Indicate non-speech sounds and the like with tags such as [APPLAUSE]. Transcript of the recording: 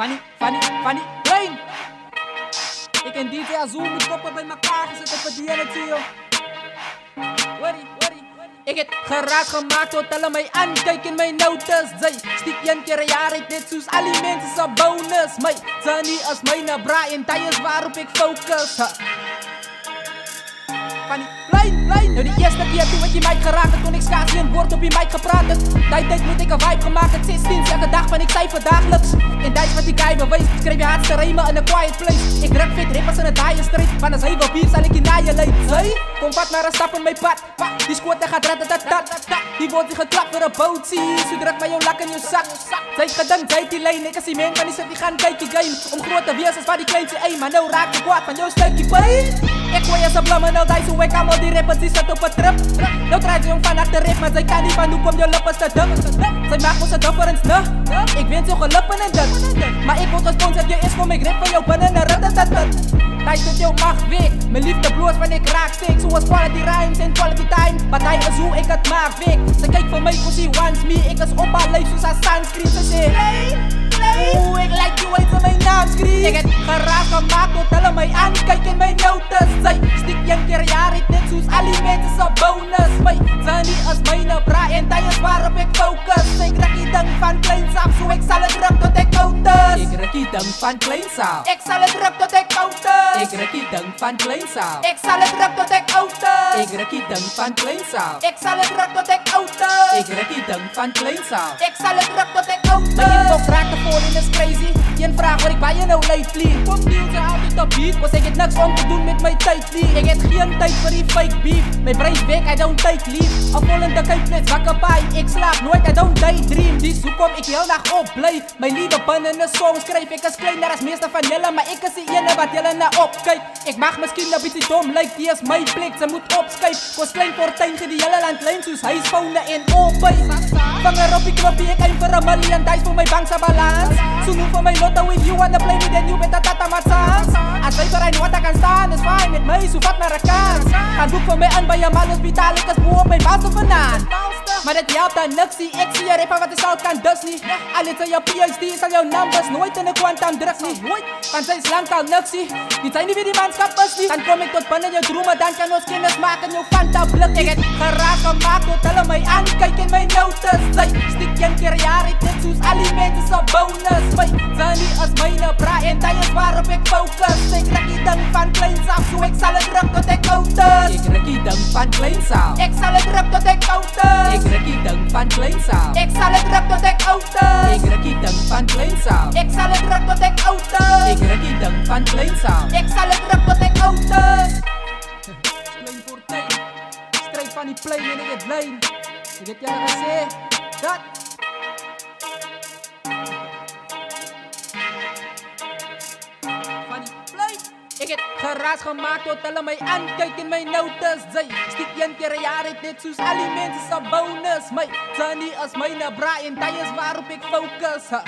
Fanny, Fanny, Fanny, Klein! Ik en DJ Azul met koppen bij elkaar gezet op het DNT. Worry, worry. Ik heb geraakt gemaakt tot hulle mij aankijken mijn notas Zij stiek een keer jaar uit net zoals alimenten zijn bonus My Sunny als mijn bra en tijds waarop ik focus. Fanny, plein, plein Nou die een woord op die mic gepraat. Had Die tijd moet ik een vibe gemaakt? Het 16 elke dag van ik cijfer dagelijks dat is wat die guy bewijst Schrijf je hardste rijmen in een quiet place. Ik rap fit rappers in een taaie street. Als hij wil bier zal ik je je leid Zij, kom wat naar een stap in mijn pad. Die squat en gaat ratatatat Die wordt die geklapt voor een bootsie. Zo druk maar jouw lak in je zak. Zij gedankt, zij die lijn. Ik is die man van die zit die gaan kijken game. Om grote weers als waar die kleintje een Maar nou raak je kwaad van jouw stukje pijn. Ik gooi als een blammen nou die zo ik allemaal die rappers die zit op het trip. Nou draait ze jong van achter Maar zij kan niet van hoe kom je lippen te dum Zij maakt ons het dapper en snug. Ik wens zo gelippen en dit Maar ik word gesponsord, je is kom ik rip van jou binnen en ratatatat Tijd tot jou mag week Mijn liefde bloos wanneer ik raak steek Zoals quality rhymes en quality time. Maar hij is hoe ik het maak week Ze kijkt voor mij cause she wants me. Ik is op haar lijf zoals haar sunscreen. Ze zegt Oeh, ik like you uit mijn naam schreef Ik heb geraakt Zo ik zal het druk tot ik koud is Ik raak die ding van kleins af Ik zal het druk tot ik koud is Ik raak die ding van kleins af Ik zal het druk tot ik koud is Ik raak die ding van kleins af Ik zal het druk tot ik koud is Ik raak die ding van kleins af Ik zal het druk tot ik koud is Mijn inbox raakt de falling is crazy een vraag waar ek baie nou lui vlieg. Kom deels jy altyd op beef, want ek het niks om te doen met my tyd nie. Ek het geen tyd vir die fake beef. My brein weg, I don't take leave. Al volgende kyk net wakker by. Ek slaap nooit, I don't daydream. Dis hoekom ek heel nag op bly. My liede binne 'n song skryf. Ek is kleiner as meeste van julle, maar ek is die een wat julle na opkyk. Ek mag miskien 'n bietjie dom lyk, like, dis my plek. Sy moet opskyf. Kos klein fortuin vir die hele land lyn soos huisvoune en opbyt. Vanger op die knoppie, ek aim vir 'n miljoen, dis vir my bank se balans. Soek vir my lot lotto if you wanna play me then you better tata my chance As I for I know what I can stand is fine met mij, zo vat naar een kans Gaan boek voor mij aan bij een mal hospitaal, ik is boe op mijn baas of vanaan Maar dat helpt dan niks, die ik zie je rapper wat is al kan dus niet Al het aan jouw PhD, zal jouw numbers nooit in de quantum drugs niet Want zij is lang al niks zie, die zijn niet wie die manschap is niet Dan kom ik tot binnen je dromen, dan kan ons kennis maken, jouw fanta blik Ik heb geraakt gemaakt, tot hulle mij aankijken in mijn notas Zij stiek een keer jaar, ik net zoals alimenten zijn bonus. My Sunny is mijn bra en is waarop ik focus. Ik raak die ding van kleins af, zo ik zal het druk tot ik is. Ik raak die ding van kleins af. Ik zal het druk tot ik is. Ik raak die ding van kleins af. Ik zal het druk tot ik is. Ik raak die ding van kleins af. Ik zal het druk tot ik is. Ik raak die ding van kleins af. Ik zal het druk tot ik is. [LAUGHS] Klein voor tijd Strijd van die en ik het lijn Sige ka kasi. Cut! Funny play. Ek het geraas gemaakt tot hulle my aankyk en my notas Zij stiek een keer een jaar het net soos al die mense sa bonus My Sunny is my na braai en tyd is waarop ek focus ha.